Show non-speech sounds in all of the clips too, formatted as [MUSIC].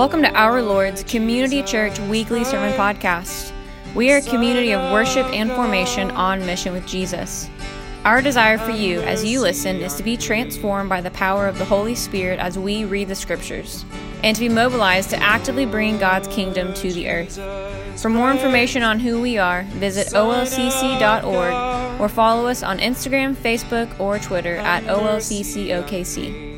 Welcome to Our Lord's Community Church Weekly Sermon Podcast. We are a community of worship and formation on mission with Jesus. Our desire for you as you listen is to be transformed by the power of the Holy Spirit as we read the Scriptures, and to be mobilized to actively bring God's kingdom to the earth. For more information on who we are, visit olcc.org or follow us on Instagram, Facebook, or Twitter at olccokc.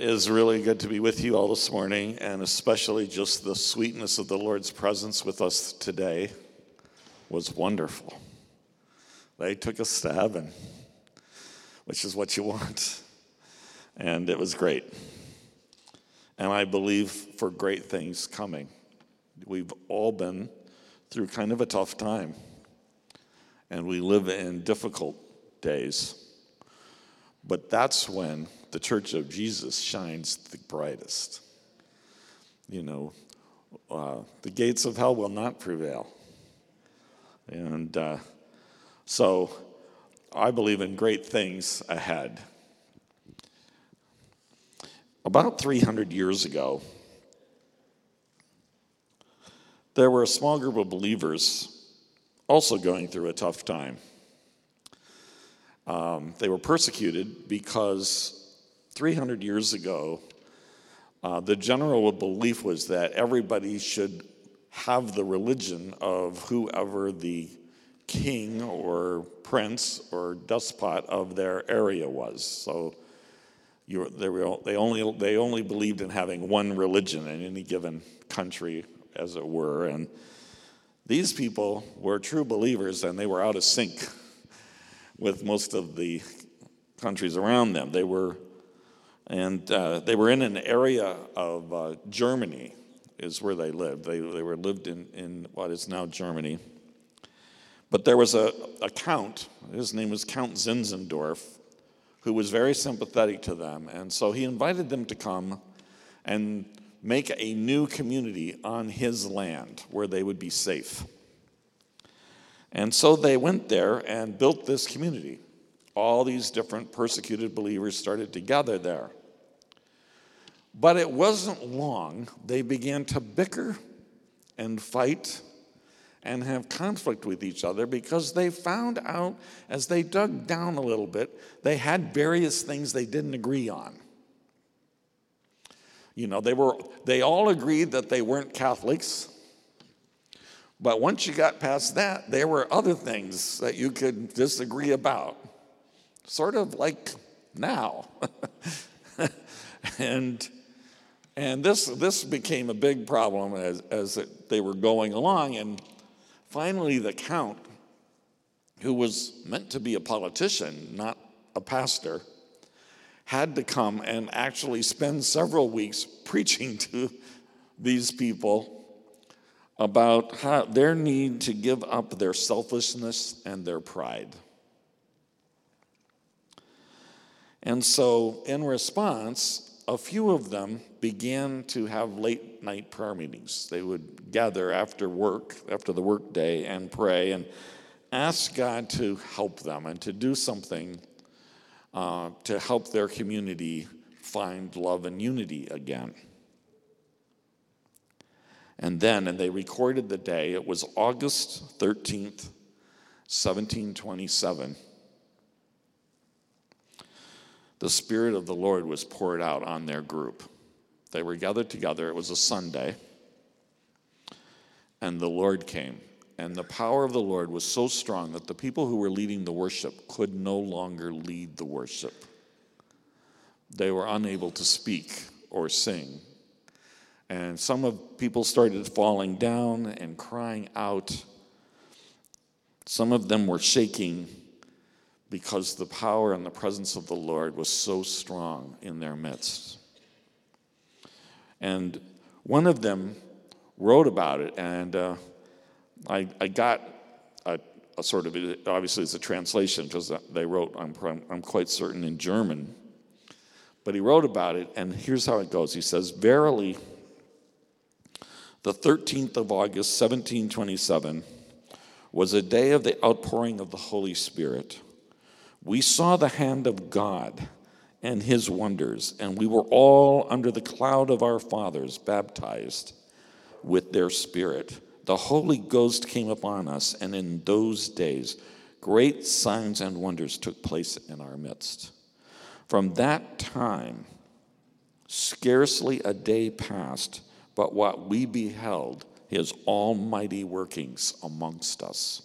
Is really good to be with you all this morning, and especially just the sweetness of the Lord's presence with us today was wonderful. They took us to heaven, which is what you want, and it was great. And I believe for great things coming. We've all been through kind of a tough time, and we live in difficult days. But that's when the church of Jesus shines the brightest. You know, uh, the gates of hell will not prevail. And uh, so I believe in great things ahead. About 300 years ago, there were a small group of believers also going through a tough time. Um, they were persecuted because 300 years ago, uh, the general belief was that everybody should have the religion of whoever the king or prince or despot of their area was. So were, they, were, they, only, they only believed in having one religion in any given country, as it were. And these people were true believers and they were out of sync [LAUGHS] with most of the countries around them. They were and uh, they were in an area of uh, Germany, is where they lived. They, they were lived in, in what is now Germany. But there was a, a count, his name was Count Zinzendorf, who was very sympathetic to them. And so he invited them to come and make a new community on his land where they would be safe. And so they went there and built this community. All these different persecuted believers started to gather there. But it wasn't long, they began to bicker and fight and have conflict with each other because they found out as they dug down a little bit, they had various things they didn't agree on. You know, they were they all agreed that they weren't Catholics. But once you got past that, there were other things that you could disagree about. Sort of like now. [LAUGHS] and and this, this became a big problem as, as it, they were going along. And finally, the count, who was meant to be a politician, not a pastor, had to come and actually spend several weeks [LAUGHS] preaching to these people about how, their need to give up their selfishness and their pride. And so, in response, a few of them began to have late night prayer meetings. They would gather after work, after the workday, and pray and ask God to help them and to do something uh, to help their community find love and unity again. And then, and they recorded the day, it was August 13th, 1727 the Spirit of the Lord was poured out on their group. They were gathered together, it was a Sunday, and the Lord came. And the power of the Lord was so strong that the people who were leading the worship could no longer lead the worship. They were unable to speak or sing. And some of people started falling down and crying out. Some of them were shaking because the power and the presence of the Lord was so strong in their midst. And one of them wrote about it, and uh, I, I, got a, a, sort of, obviously, it's a translation because they wrote, I'm, I'm quite certain, in German. But he wrote about it, and here's how it goes. He says, Verily, the 13th of August, 1727, was a day of the outpouring of the Holy Spirit we saw the hand of God and his wonders, and we were all under the cloud of our fathers baptized with their spirit. The Holy Ghost came upon us, and in those days, great signs and wonders took place in our midst. From that time, scarcely a day passed, but what we beheld his almighty workings amongst us.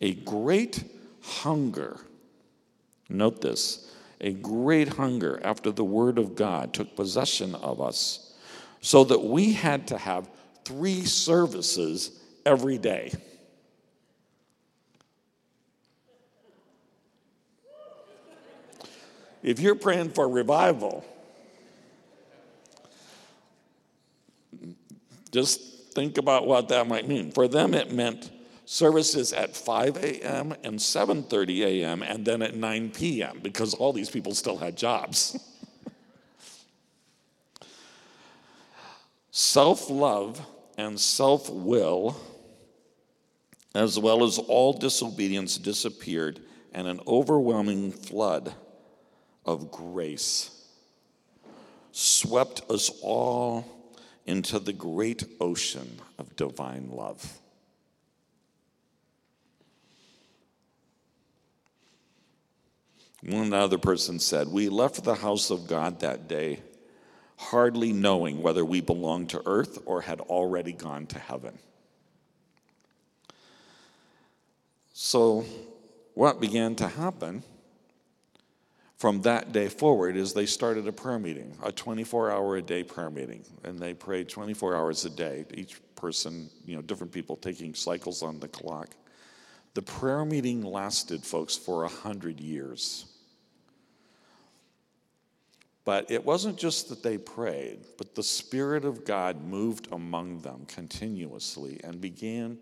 A great hunger, note this, a great hunger after the word of God took possession of us, so that we had to have three services every day. If you're praying for revival, just think about what that might mean. For them, it meant services at 5 a.m. and 7:30 a.m. and then at 9 p.m. because all these people still had jobs. [LAUGHS] Self-love and self-will as well as all disobedience disappeared and an overwhelming flood of grace swept us all into the great ocean of divine love. One other person said, We left the house of God that day, hardly knowing whether we belonged to earth or had already gone to heaven. So, what began to happen from that day forward is they started a prayer meeting, a 24 hour a day prayer meeting. And they prayed 24 hours a day, each person, you know, different people taking cycles on the clock. The prayer meeting lasted, folks, for a hundred years. But it wasn't just that they prayed, but the Spirit of God moved among them continuously and began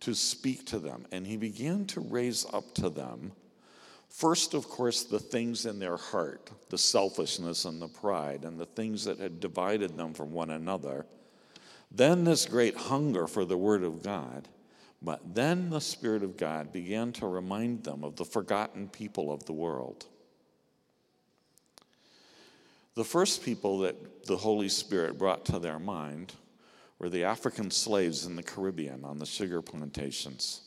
to speak to them. And He began to raise up to them, first, of course, the things in their heart, the selfishness and the pride, and the things that had divided them from one another. Then this great hunger for the Word of God. But then the Spirit of God began to remind them of the forgotten people of the world. The first people that the Holy Spirit brought to their mind were the African slaves in the Caribbean on the sugar plantations.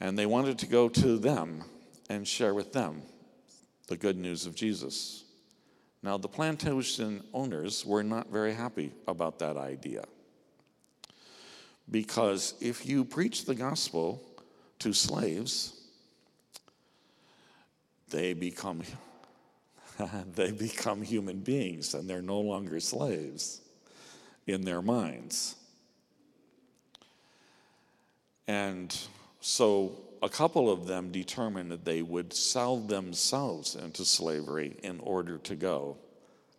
And they wanted to go to them and share with them the good news of Jesus. Now, the plantation owners were not very happy about that idea. Because if you preach the gospel to slaves, they become [LAUGHS] they become human beings and they're no longer slaves in their minds. And so a couple of them determined that they would sell themselves into slavery in order to go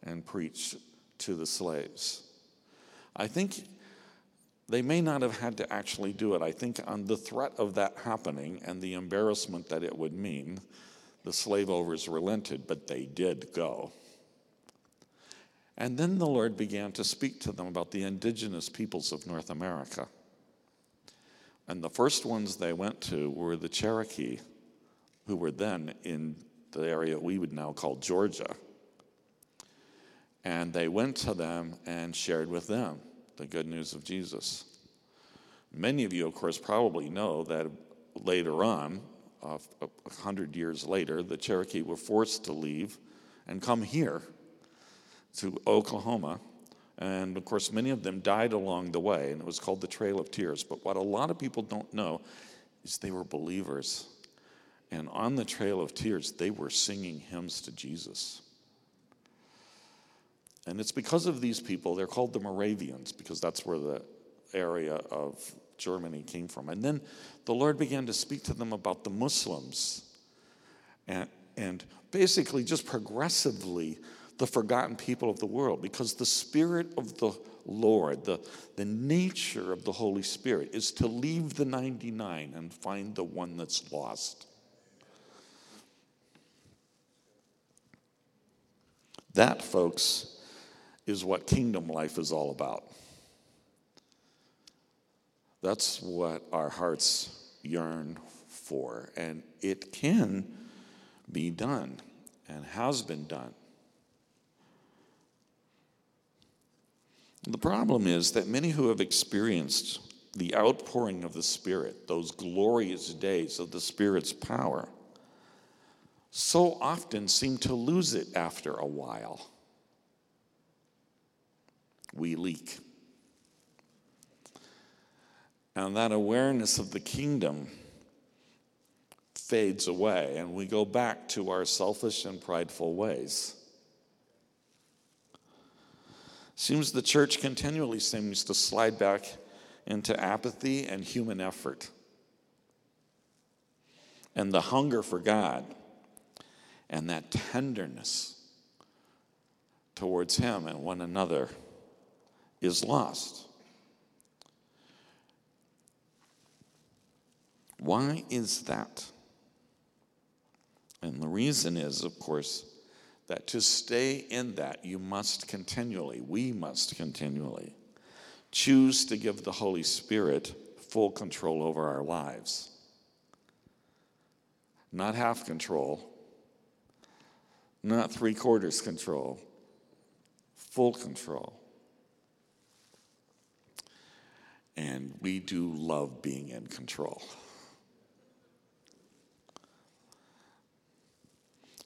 and preach to the slaves. I think they may not have had to actually do it. I think on the threat of that happening and the embarrassment that it would mean, the slave owners relented, but they did go. And then the Lord began to speak to them about the indigenous peoples of North America. And the first ones they went to were the Cherokee, who were then in the area we would now call Georgia. And they went to them and shared with them the good news of Jesus. Many of you, of course, probably know that later on, uh, a hundred years later, the Cherokee were forced to leave and come here to Oklahoma. And of course, many of them died along the way, and it was called the Trail of Tears. But what a lot of people don't know is they were believers. And on the Trail of Tears, they were singing hymns to Jesus. And it's because of these people, they're called the Moravians, because that's where the area of Germany came from. And then the Lord began to speak to them about the Muslims and, and basically just progressively the forgotten people of the world because the Spirit of the Lord, the, the nature of the Holy Spirit, is to leave the 99 and find the one that's lost. That, folks, is what kingdom life is all about. That's what our hearts yearn for. And it can be done and has been done. The problem is that many who have experienced the outpouring of the Spirit, those glorious days of the Spirit's power, so often seem to lose it after a while. We leak. And that awareness of the kingdom fades away, and we go back to our selfish and prideful ways. Seems the church continually seems to slide back into apathy and human effort. And the hunger for God and that tenderness towards Him and one another is lost. Why is that? And the reason is, of course, that to stay in that, you must continually, we must continually choose to give the Holy Spirit full control over our lives. Not half control, not three quarters control, full control. And we do love being in control.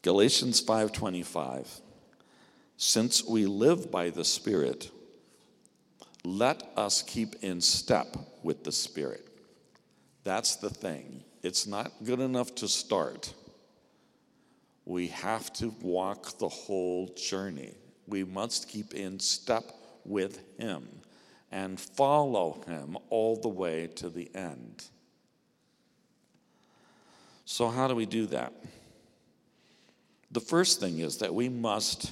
Galatians 5:25 Since we live by the Spirit let us keep in step with the Spirit. That's the thing. It's not good enough to start. We have to walk the whole journey. We must keep in step with Him and follow Him all the way to the end. So, how do we do that? The first thing is that we must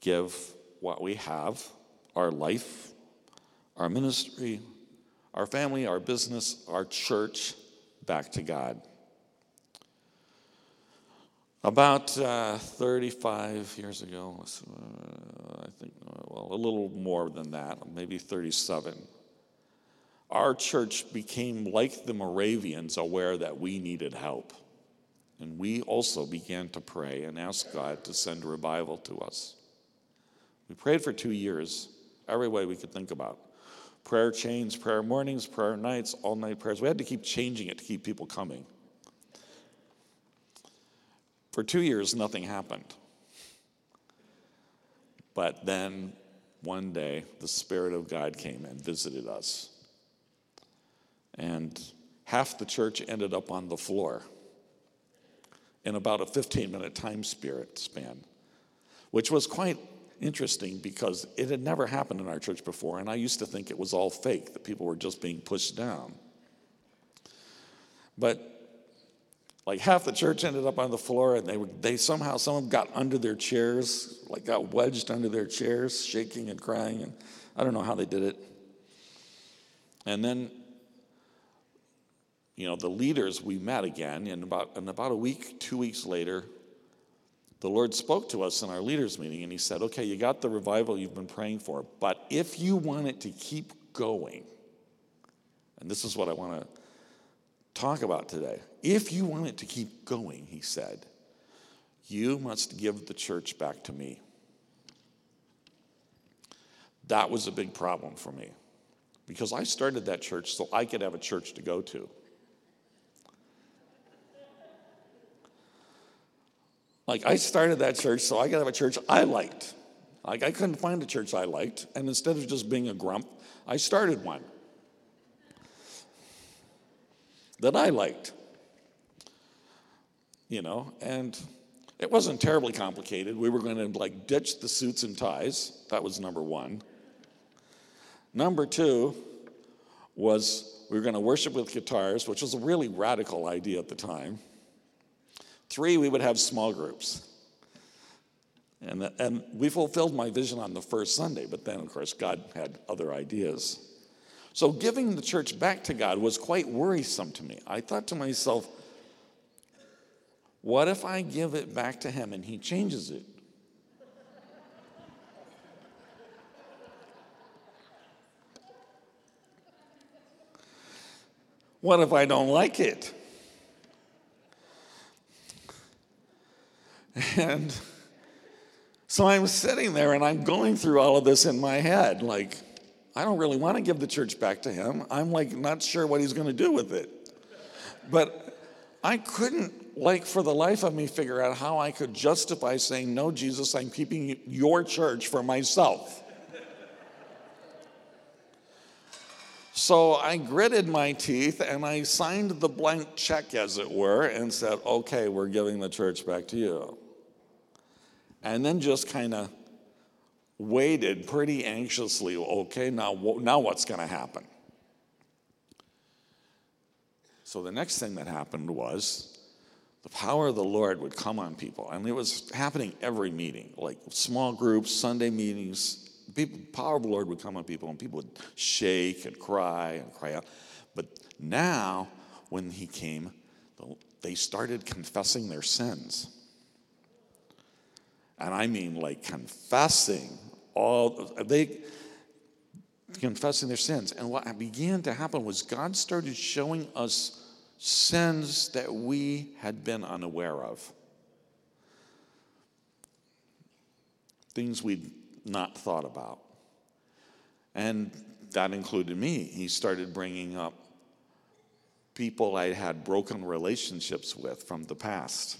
give what we have our life, our ministry, our family, our business, our church back to God. About uh, 35 years ago, uh, I think, well, a little more than that, maybe 37, our church became like the Moravians, aware that we needed help. And we also began to pray and ask God to send revival to us. We prayed for two years, every way we could think about. Prayer chains, prayer mornings, prayer nights, all night prayers. We had to keep changing it to keep people coming. For two years, nothing happened. But then one day, the Spirit of God came and visited us. And half the church ended up on the floor in about a 15 minute time spirit span, which was quite interesting because it had never happened in our church before, and I used to think it was all fake, that people were just being pushed down. But like half the church ended up on the floor, and they were they somehow some of them got under their chairs, like got wedged under their chairs, shaking and crying, and I don't know how they did it. And then you know, the leaders, we met again, and about, and about a week, two weeks later, the Lord spoke to us in our leaders' meeting, and He said, Okay, you got the revival you've been praying for, but if you want it to keep going, and this is what I want to talk about today. If you want it to keep going, He said, you must give the church back to me. That was a big problem for me because I started that church so I could have a church to go to. Like, I started that church so I could have a church I liked. Like, I couldn't find a church I liked. And instead of just being a grump, I started one that I liked. You know, and it wasn't terribly complicated. We were going to like ditch the suits and ties. That was number one. Number two was we were going to worship with guitars, which was a really radical idea at the time. Three, we would have small groups. And, and we fulfilled my vision on the first Sunday, but then, of course, God had other ideas. So giving the church back to God was quite worrisome to me. I thought to myself, what if I give it back to Him and He changes it? What if I don't like it? [LAUGHS] And so I'm sitting there and I'm going through all of this in my head. Like, I don't really want to give the church back to him. I'm like not sure what he's going to do with it. But I couldn't, like, for the life of me, figure out how I could justify saying, No, Jesus, I'm keeping your church for myself. So I gritted my teeth and I signed the blank check, as it were, and said, Okay, we're giving the church back to you. And then just kind of waited pretty anxiously. Okay, now, now what's going to happen? So the next thing that happened was the power of the Lord would come on people. And it was happening every meeting, like small groups, Sunday meetings. People, power of the Lord would come on people, and people would shake and cry and cry out. But now, when he came, they started confessing their sins. And I mean, like confessing all, they, confessing their sins. And what began to happen was God started showing us sins that we had been unaware of. Things we'd not thought about. And that included me. He started bringing up people I had broken relationships with from the past.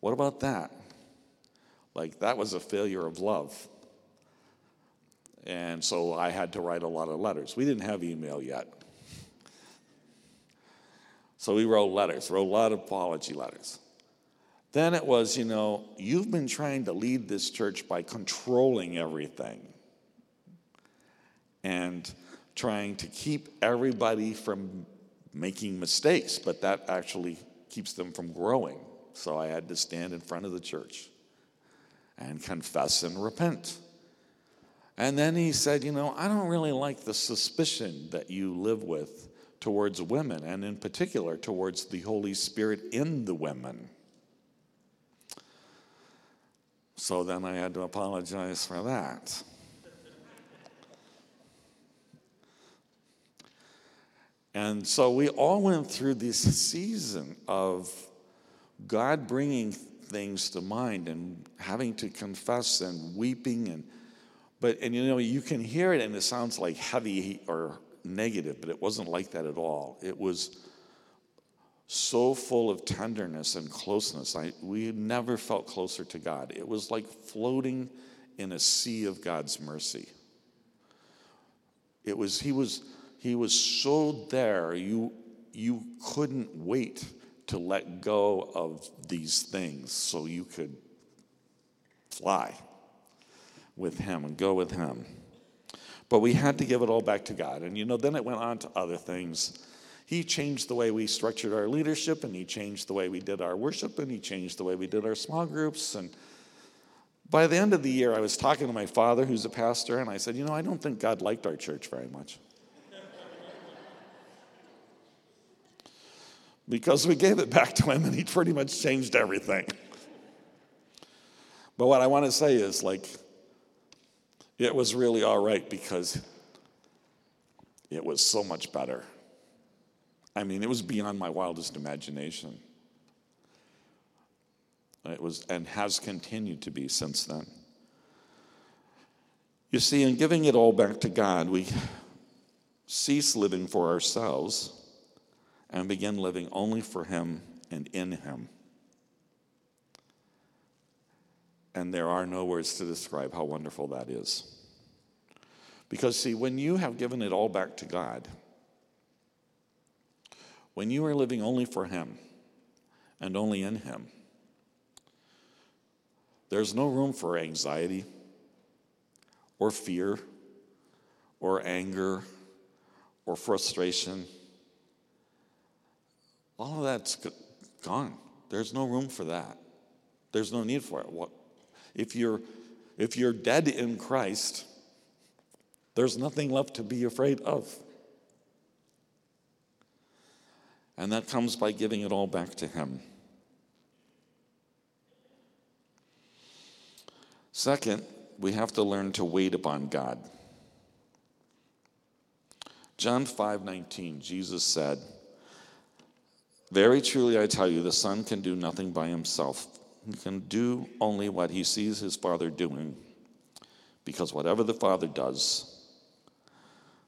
What about that? Like, that was a failure of love. And so I had to write a lot of letters. We didn't have email yet. So we wrote letters, wrote a lot of apology letters. Then it was, you know, you've been trying to lead this church by controlling everything and trying to keep everybody from making mistakes, but that actually keeps them from growing. So I had to stand in front of the church and confess and repent. And then he said, You know, I don't really like the suspicion that you live with towards women, and in particular towards the Holy Spirit in the women. So then I had to apologize for that. And so we all went through this season of God bringing things to mind and having to confess and weeping and but and you know you can hear it and it sounds like heavy or negative but it wasn't like that at all. It was so full of tenderness and closeness. I, we never felt closer to god. It was like floating in a sea of god's mercy. It was he was he was so there you you couldn't wait to let go of these things so you could fly with Him and go with Him. But we had to give it all back to God. And you know, then it went on to other things. He changed the way we structured our leadership, and He changed the way we did our worship, and He changed the way we did our small groups. And by the end of the year, I was talking to my father, who's a pastor, and I said, You know, I don't think God liked our church very much. Because we gave it back to him and he pretty much changed everything. But what I want to say is, like, it was really all right because it was so much better. I mean, it was beyond my wildest imagination. It was and has continued to be since then. You see, in giving it all back to God, we cease living for ourselves and begin living only for Him and in Him. And there are no words to describe how wonderful that is. Because, see, when you have given it all back to God, when you are living only for Him and only in Him, there's no room for anxiety or fear or anger or frustration all of that's gone. There's no room for that. There's no need for it. What, if you're if you're dead in Christ, there's nothing left to be afraid of. And that comes by giving it all back to Him. Second, we have to learn to wait upon God. John 5 19, Jesus said, very truly, I tell you, the Son can do nothing by himself, He can do only what he sees his father doing, because whatever the father does,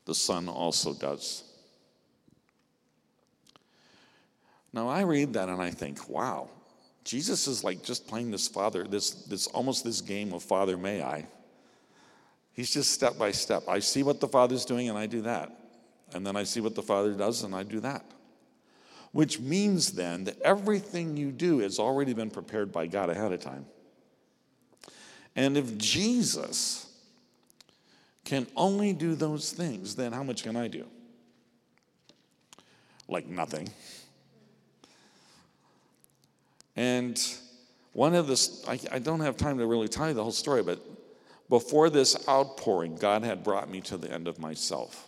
the son also does. Now I read that and I think, wow, Jesus is like just playing this father, this, this almost this game of Father May I. He's just step by step. I see what the Father's doing and I do that. And then I see what the Father does and I do that. Which means then that everything you do has already been prepared by God ahead of time. And if Jesus can only do those things, then how much can I do? Like nothing. And one of the, I, I don't have time to really tell you the whole story, but before this outpouring, God had brought me to the end of myself,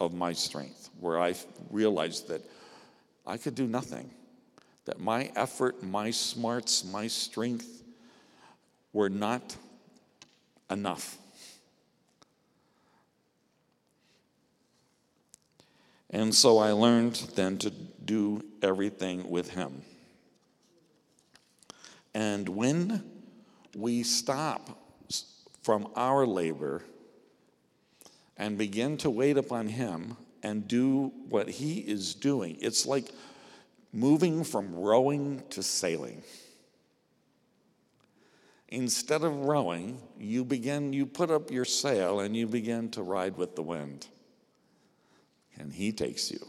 of my strength, where I realized that I could do nothing, that my effort, my smarts, my strength were not enough. And so I learned then to do everything with Him. And when we stop from our labor and begin to wait upon Him and do what He is doing, it's like moving from rowing to sailing. Instead of rowing, you begin, you put up your sail and you begin to ride with the wind. And He takes you,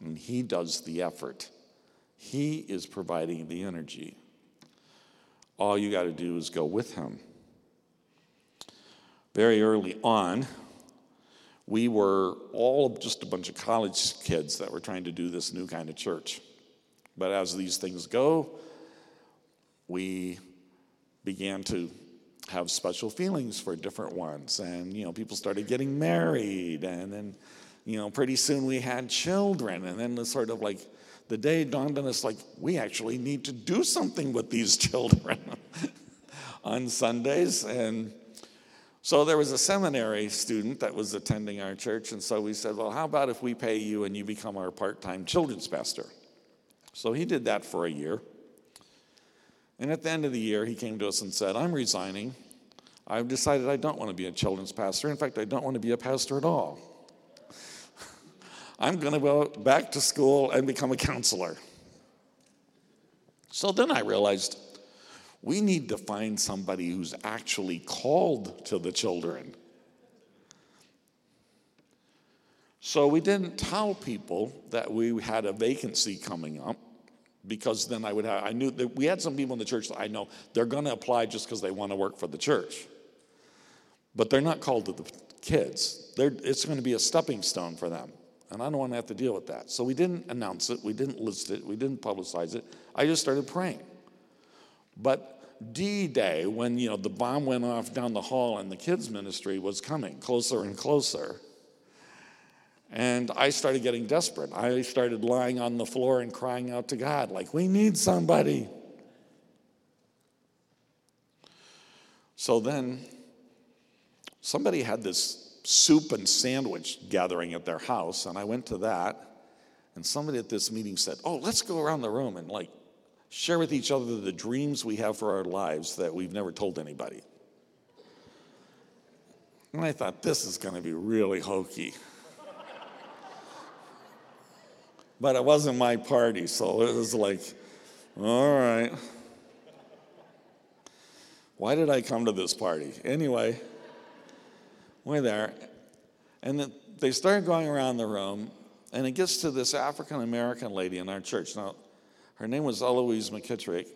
and He does the effort. He is providing the energy. All you got to do is go with him. Very early on, we were all just a bunch of college kids that were trying to do this new kind of church. But as these things go, we began to have special feelings for different ones. And, you know, people started getting married. And then, you know, pretty soon we had children. And then the sort of like the day dawned on us like, we actually need to do something with these [LAUGHS] children [LAUGHS] on Sundays. And so there was a seminary student that was attending our church. And so we said, well, how about if we pay you and you become our part time children's pastor? So he did that for a year. And at the end of the year, he came to us and said, I'm resigning. I've decided I don't want to be a children's pastor. In fact, I don't want to be a pastor at all. I'm going to go back to school and become a counselor. So then I realized we need to find somebody who's actually called to the children. So we didn't tell people that we had a vacancy coming up because then I would have, I knew that we had some people in the church that I know they're going to apply just because they want to work for the church. But they're not called to the kids. They're, it's going to be a stepping stone for them. And I don't want to have to deal with that. So we didn't announce it, we didn't list it, we didn't publicize it. I just started praying. But D Day, when you know the bomb went off down the hall and the kids' ministry was coming closer and closer. And I started getting desperate. I started lying on the floor and crying out to God, like, we need somebody. So then somebody had this soup and sandwich gathering at their house, and I went to that. And somebody at this meeting said, Oh, let's go around the room and like share with each other the dreams we have for our lives that we've never told anybody. And I thought, this is going to be really hokey. but it wasn't my party, so it was like, all right. Why did I come to this party? Anyway, we're there. And they started going around the room, and it gets to this African American lady in our church. Now, her name was Eloise McKittrick.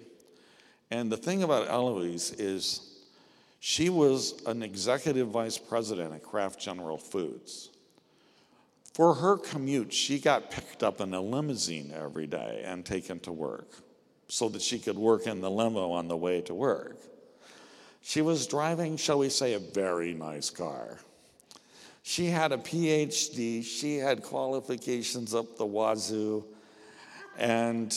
And the thing about Eloise is she was an executive vice president at Kraft General Foods. For her commute, she got picked up in a limousine every day and taken to work so that she could work in the limo on the way to work. She was driving, shall we say, a very nice car. She had a PhD, she had qualifications up the wazoo, and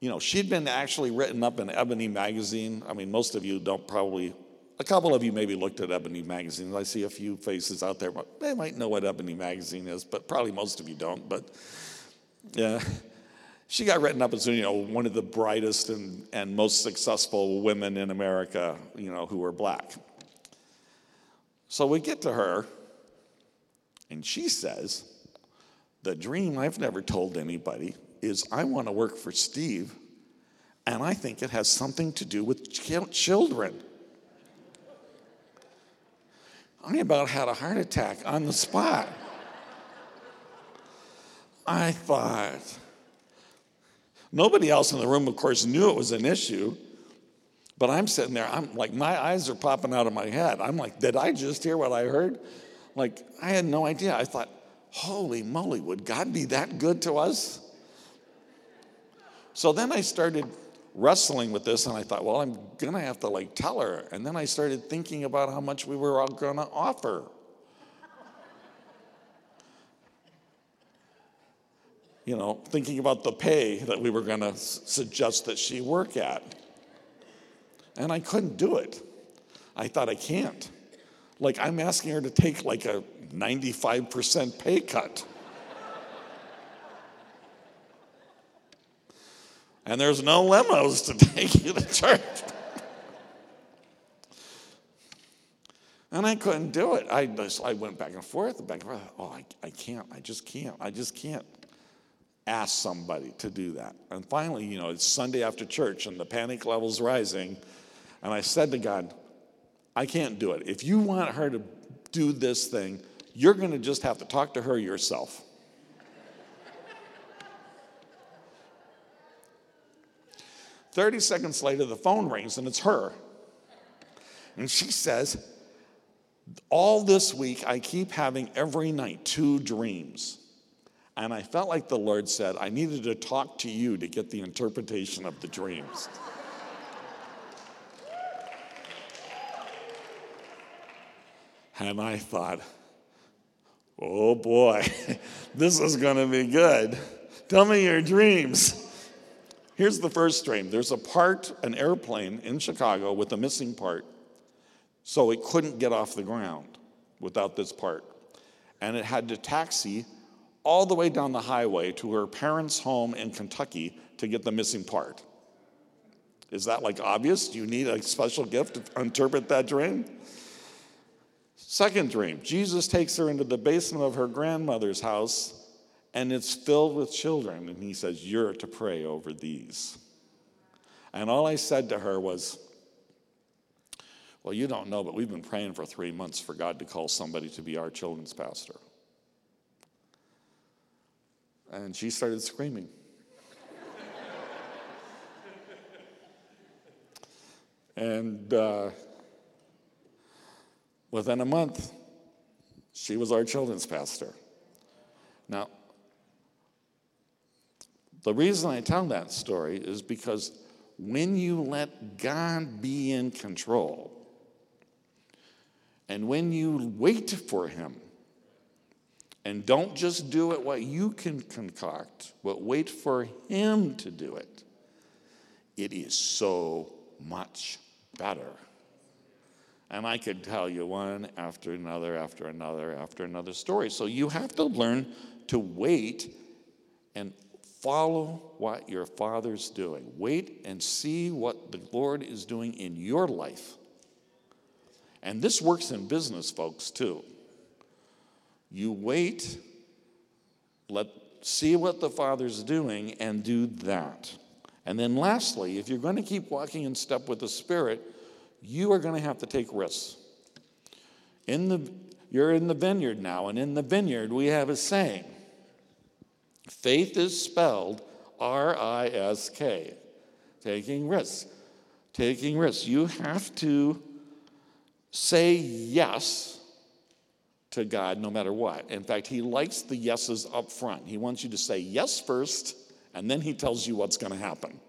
you know, she'd been actually written up in Ebony magazine. I mean, most of you don't probably, a couple of you maybe looked at Ebony magazine. I see a few faces out there, but they might know what Ebony magazine is, but probably most of you don't. But yeah, she got written up as you know one of the brightest and, and most successful women in America, you know, who were black. So we get to her, and she says, "The dream I've never told anybody is I want to work for Steve, and I think it has something to do with children." I about had a heart attack on the spot. I thought, nobody else in the room, of course, knew it was an issue. But I'm sitting there, I'm like, my eyes are popping out of my head. I'm like, did I just hear what I heard? Like, I had no idea. I thought, holy moly, would God be that good to us? So then I started wrestling with this and I thought, well, I'm going to have to like tell her. And then I started thinking about how much we were all going to offer. you know, thinking about the pay that we were going to suggest that she work at. And I couldn't do it. I thought I can't. Like, I'm asking her to take like a 95% pay cut. And there's no limos to [LAUGHS] take you to church. and I couldn't do it. I, just, I went back and forth, back and forth. Oh, I, I can't. I just can't. I just can't ask somebody to do that. And finally, you know, it's Sunday after church and the panic level's rising. And I said to God, I can't do it. If you want her to do this thing, you're going to just have to talk to her yourself. 30 seconds later, the phone rings and it's her. And she says, All this week, I keep having every night two dreams. And I felt like the Lord said, I needed to talk to you to get the interpretation of the dreams. and I thought, oh boy, [LAUGHS] this is going to be good. Tell me your dreams. Here's the first dream there's a part, an airplane in Chicago with a missing part, so it couldn't get off the ground without this part. And it had to taxi all the way down the highway to her parents' home in Kentucky to get the missing part. Is that like obvious? Do you need a special gift to interpret that dream? Second dream Jesus takes her into the basement of her grandmother's house and it's filled with children. And he says, You're to pray over these. And all I said to her was, Well, you don't know, but we've been praying for three months for God to call somebody to be our children's pastor. And she started screaming. [LAUGHS] and uh, within a month, she was our children's pastor. Now, the reason I tell that story is because when you let God be in control, and when you wait for Him, and don't just do it what you can concoct, but wait for Him to do it, it is so much better. And I could tell you one after another, after another, after another story. So you have to learn to wait and Follow what your Father's doing. Wait and see what the Lord is doing in your life. And this works in business, folks, too. You wait, let see what the Father's doing, and do that. And then, lastly, if you're going to keep walking in step with the Spirit, you are going to have to take risks. In the, you're in the vineyard now, and in the vineyard, we have a saying Faith is spelled R I S K, taking risks. Taking risks. You have to say yes to God no matter what. In fact, He likes the yeses up front. He wants you to say yes first, and then He tells you what's going to happen.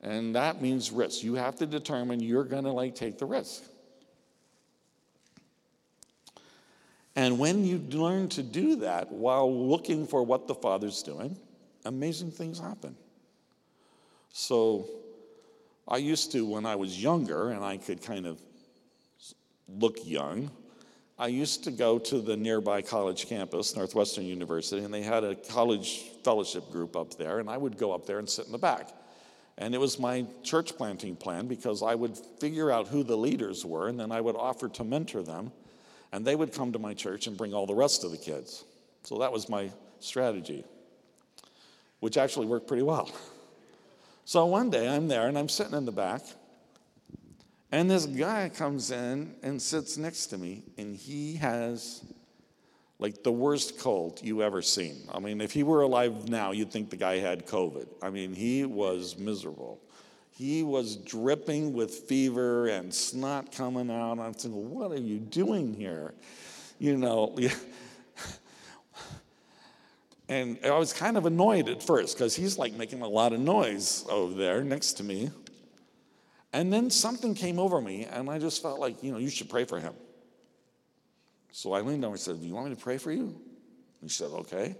And that means risk. You have to determine you're going to like take the risk. And when you learn to do that while looking for what the Father's doing, amazing things happen. So I used to, when I was younger and I could kind of look young, I used to go to the nearby college campus, Northwestern University, and they had a college fellowship group up there, and I would go up there and sit in the back. And it was my church planting plan because I would figure out who the leaders were, and then I would offer to mentor them, and they would come to my church and bring all the rest of the kids. So that was my strategy, which actually worked pretty well. So one day I'm there and I'm sitting in the back, and this guy comes in and sits next to me, and he has like the worst cold you ever seen. I mean, if he were alive now, you'd think the guy had COVID. I mean, he was miserable. He was dripping with fever and snot coming out. I'm thinking, what are you doing here? You know, [LAUGHS] and I was kind of annoyed at first because he's like making a lot of noise over there next to me. And then something came over me, and I just felt like, you know, you should pray for him. So I leaned over and said, Do you want me to pray for you? He said, Okay.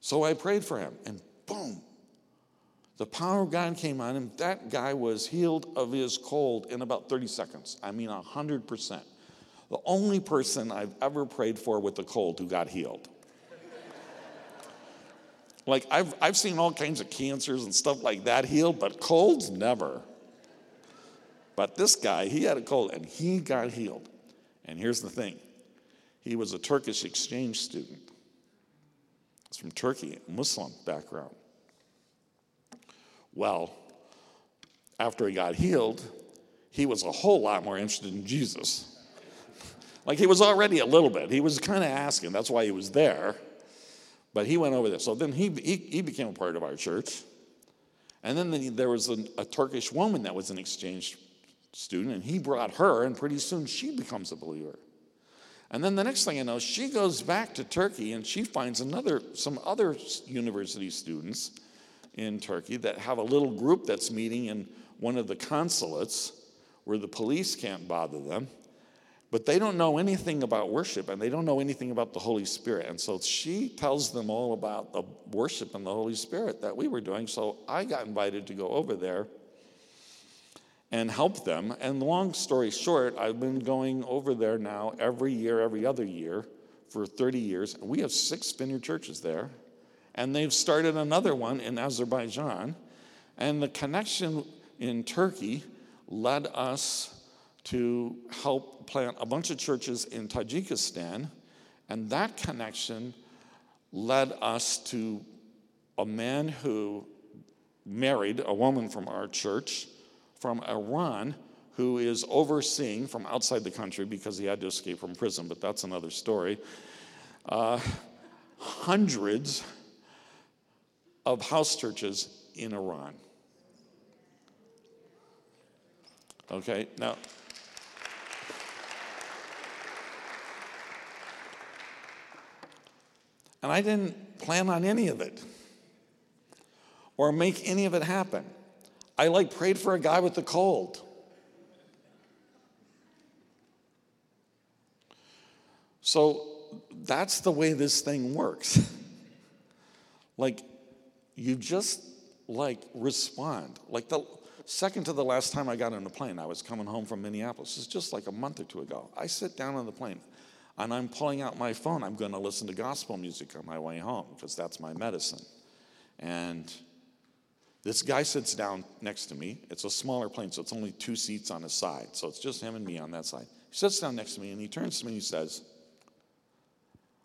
So I prayed for him, and boom, the power of God came on him. That guy was healed of his cold in about 30 seconds. I mean, 100%. The only person I've ever prayed for with a cold who got healed. like, I've, I've seen all kinds of cancers and stuff like that healed, but colds, never. But this guy, he had a cold and he got healed. And here's the thing he was a Turkish exchange student. He's from Turkey, Muslim background. Well, after he got healed, he was a whole lot more interested in Jesus. like he was already a little bit. He was kind of asking, that's why he was there. But he went over there. So then he, he, he became a part of our church. And then there was a, a Turkish woman that was an exchange student, and he brought her, and pretty soon she becomes a believer. And then the next thing I know, she goes back to Turkey and she finds another, some other university students in Turkey that have a little group that's meeting in one of the consulates where the police can't bother them. But they don't know anything about worship and they don't know anything about the Holy Spirit. And so she tells them all about the worship and the Holy Spirit that we were doing. So I got invited to go over there and help them. And long story short, I've been going over there now every year, every other year for 30 years. And we have six vineyard churches there. And they've started another one in Azerbaijan. And the connection in Turkey led us to help plant a bunch of churches in Tajikistan. And that connection led us to a man who married a woman from our church from Iran who is overseeing from outside the country because he had to escape from prison, but that's another story. Uh, hundreds of house churches in Iran. Okay, now. And I didn't plan on any of it or make any of it happen. I like prayed for a guy with a cold. So that's the way this thing works. [LAUGHS] like you just like respond. Like the second to the last time I got on the plane, I was coming home from Minneapolis. It's just like a month or two ago. I sit down on the plane and I'm pulling out my phone. I'm going to listen to gospel music on my way home because that's my medicine. And this guy sits down next to me. It's a smaller plane, so it's only two seats on his side. So it's just him and me on that side. He sits down next to me and he turns to me and he says,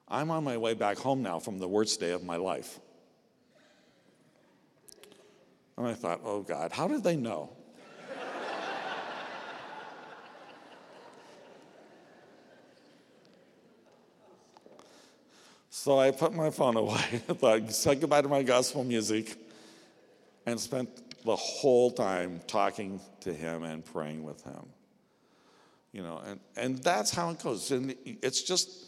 I'm on my way back home now from the worst day of my life. And I thought, oh God, how did they know? so I put my phone away. [LAUGHS] Thought, said goodbye to my gospel music and spent the whole time talking to him and praying with him. You know, and, and that's how it goes. And it's just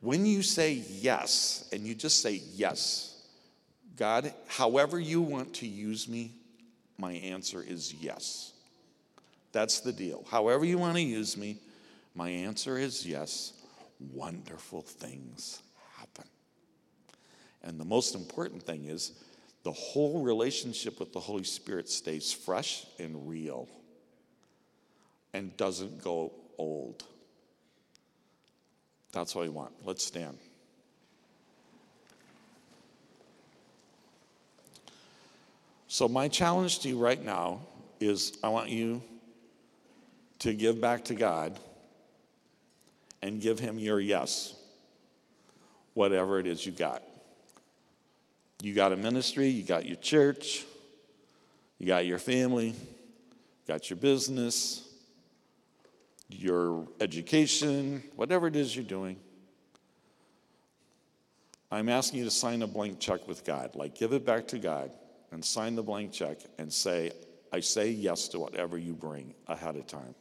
when you say yes, and you just say yes, God, however you want to use me, my answer is yes. That's the deal. However you want to use me, my answer is yes. Wonderful things happen. And the most important thing is the whole relationship with the Holy Spirit stays fresh and real and doesn't go old. That's what we want. Let's stand. So, my challenge to you right now is I want you to give back to God and give Him your yes, whatever it is you got. You got a ministry, you got your church, you got your family, you got your business, your education, whatever it is you're doing. I'm asking you to sign a blank check with God. Like, give it back to God and sign the blank check and say, I say yes to whatever you bring ahead of time.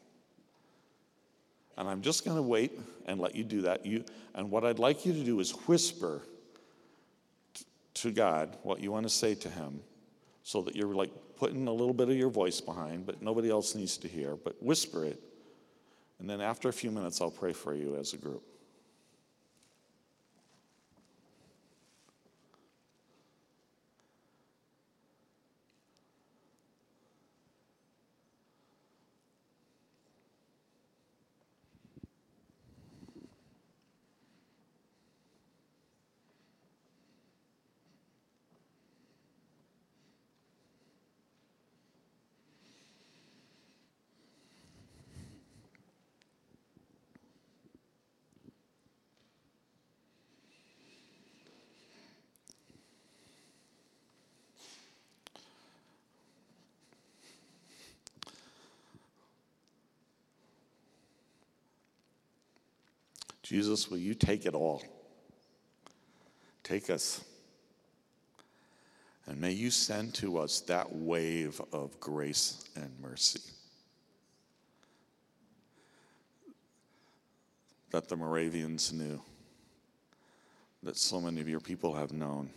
And I'm just going to wait and let you do that. You, and what I'd like you to do is whisper t- to God what you want to say to Him so that you're like putting a little bit of your voice behind, but nobody else needs to hear. But whisper it. And then after a few minutes, I'll pray for you as a group. Jesus, will you take it all? Take us. And may you send to us that wave of grace and mercy that the Moravians knew, that so many of your people have known.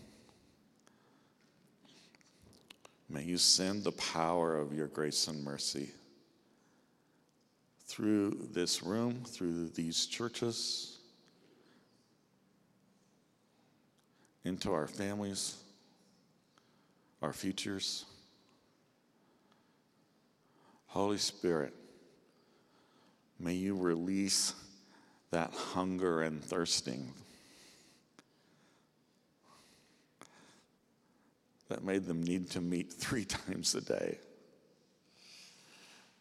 May you send the power of your grace and mercy through this room, through these churches, into our families, our futures. Holy Spirit, may you release that hunger and thirsting that made them need to meet [LAUGHS] three times a day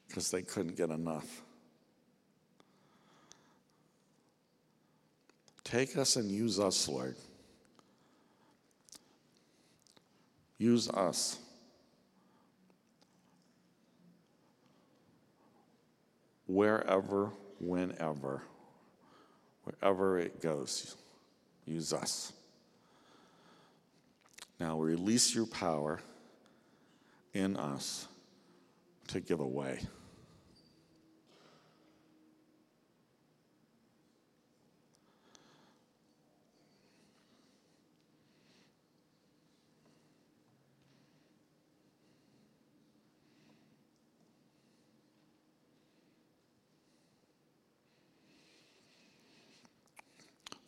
because they couldn't get enough. Take us and use us, Lord. Use us. Wherever, whenever, wherever it goes, use us. Now release your power in us to give away.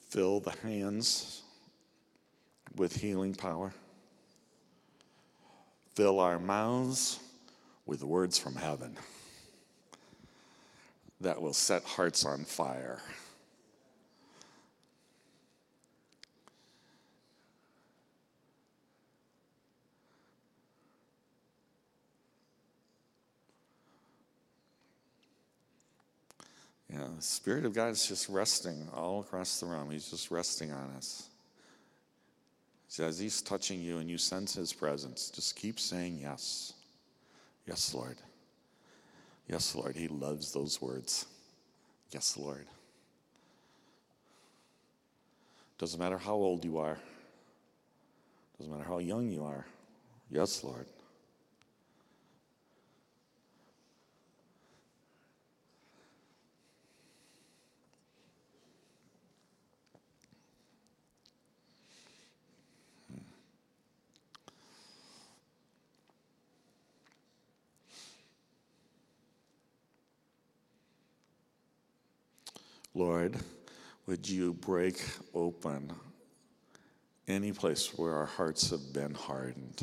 Fill the hands with healing power. Fill our mouths with words from heaven that will set hearts on fire. Yeah, the Spirit of God is just resting all across the room. He's just resting on us. So as He's touching you and you sense His presence, just keep saying yes. Yes, Lord. Yes, Lord. He loves those words. Yes, Lord. Doesn't matter how old you are, doesn't matter how young you are. Yes, Lord. Lord, would you break open any place where our hearts have been hardened?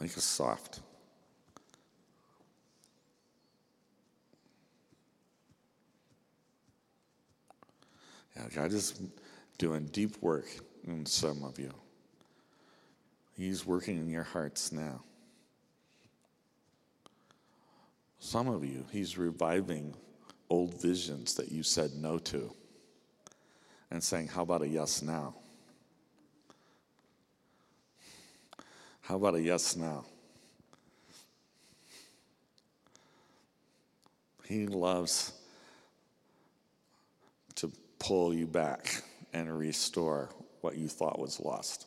Make us soft. Yeah, God is doing deep work in some of you. He's working in your hearts now. Some of you, He's reviving old visions that you said no to and saying, How about a yes now? How about a yes now? He loves to pull you back and restore what you thought was lost.